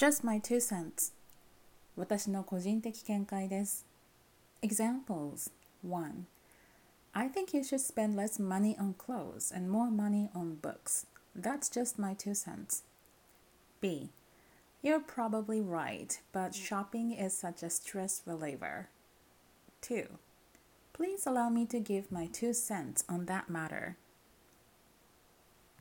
Just my two cents 私の個人的見解です。Examples 1 I think you should spend less money on clothes and more money on books. That's just my two cents. B. You're probably right, but shopping is such a stress reliever. 2. Please allow me to give my two cents on that matter.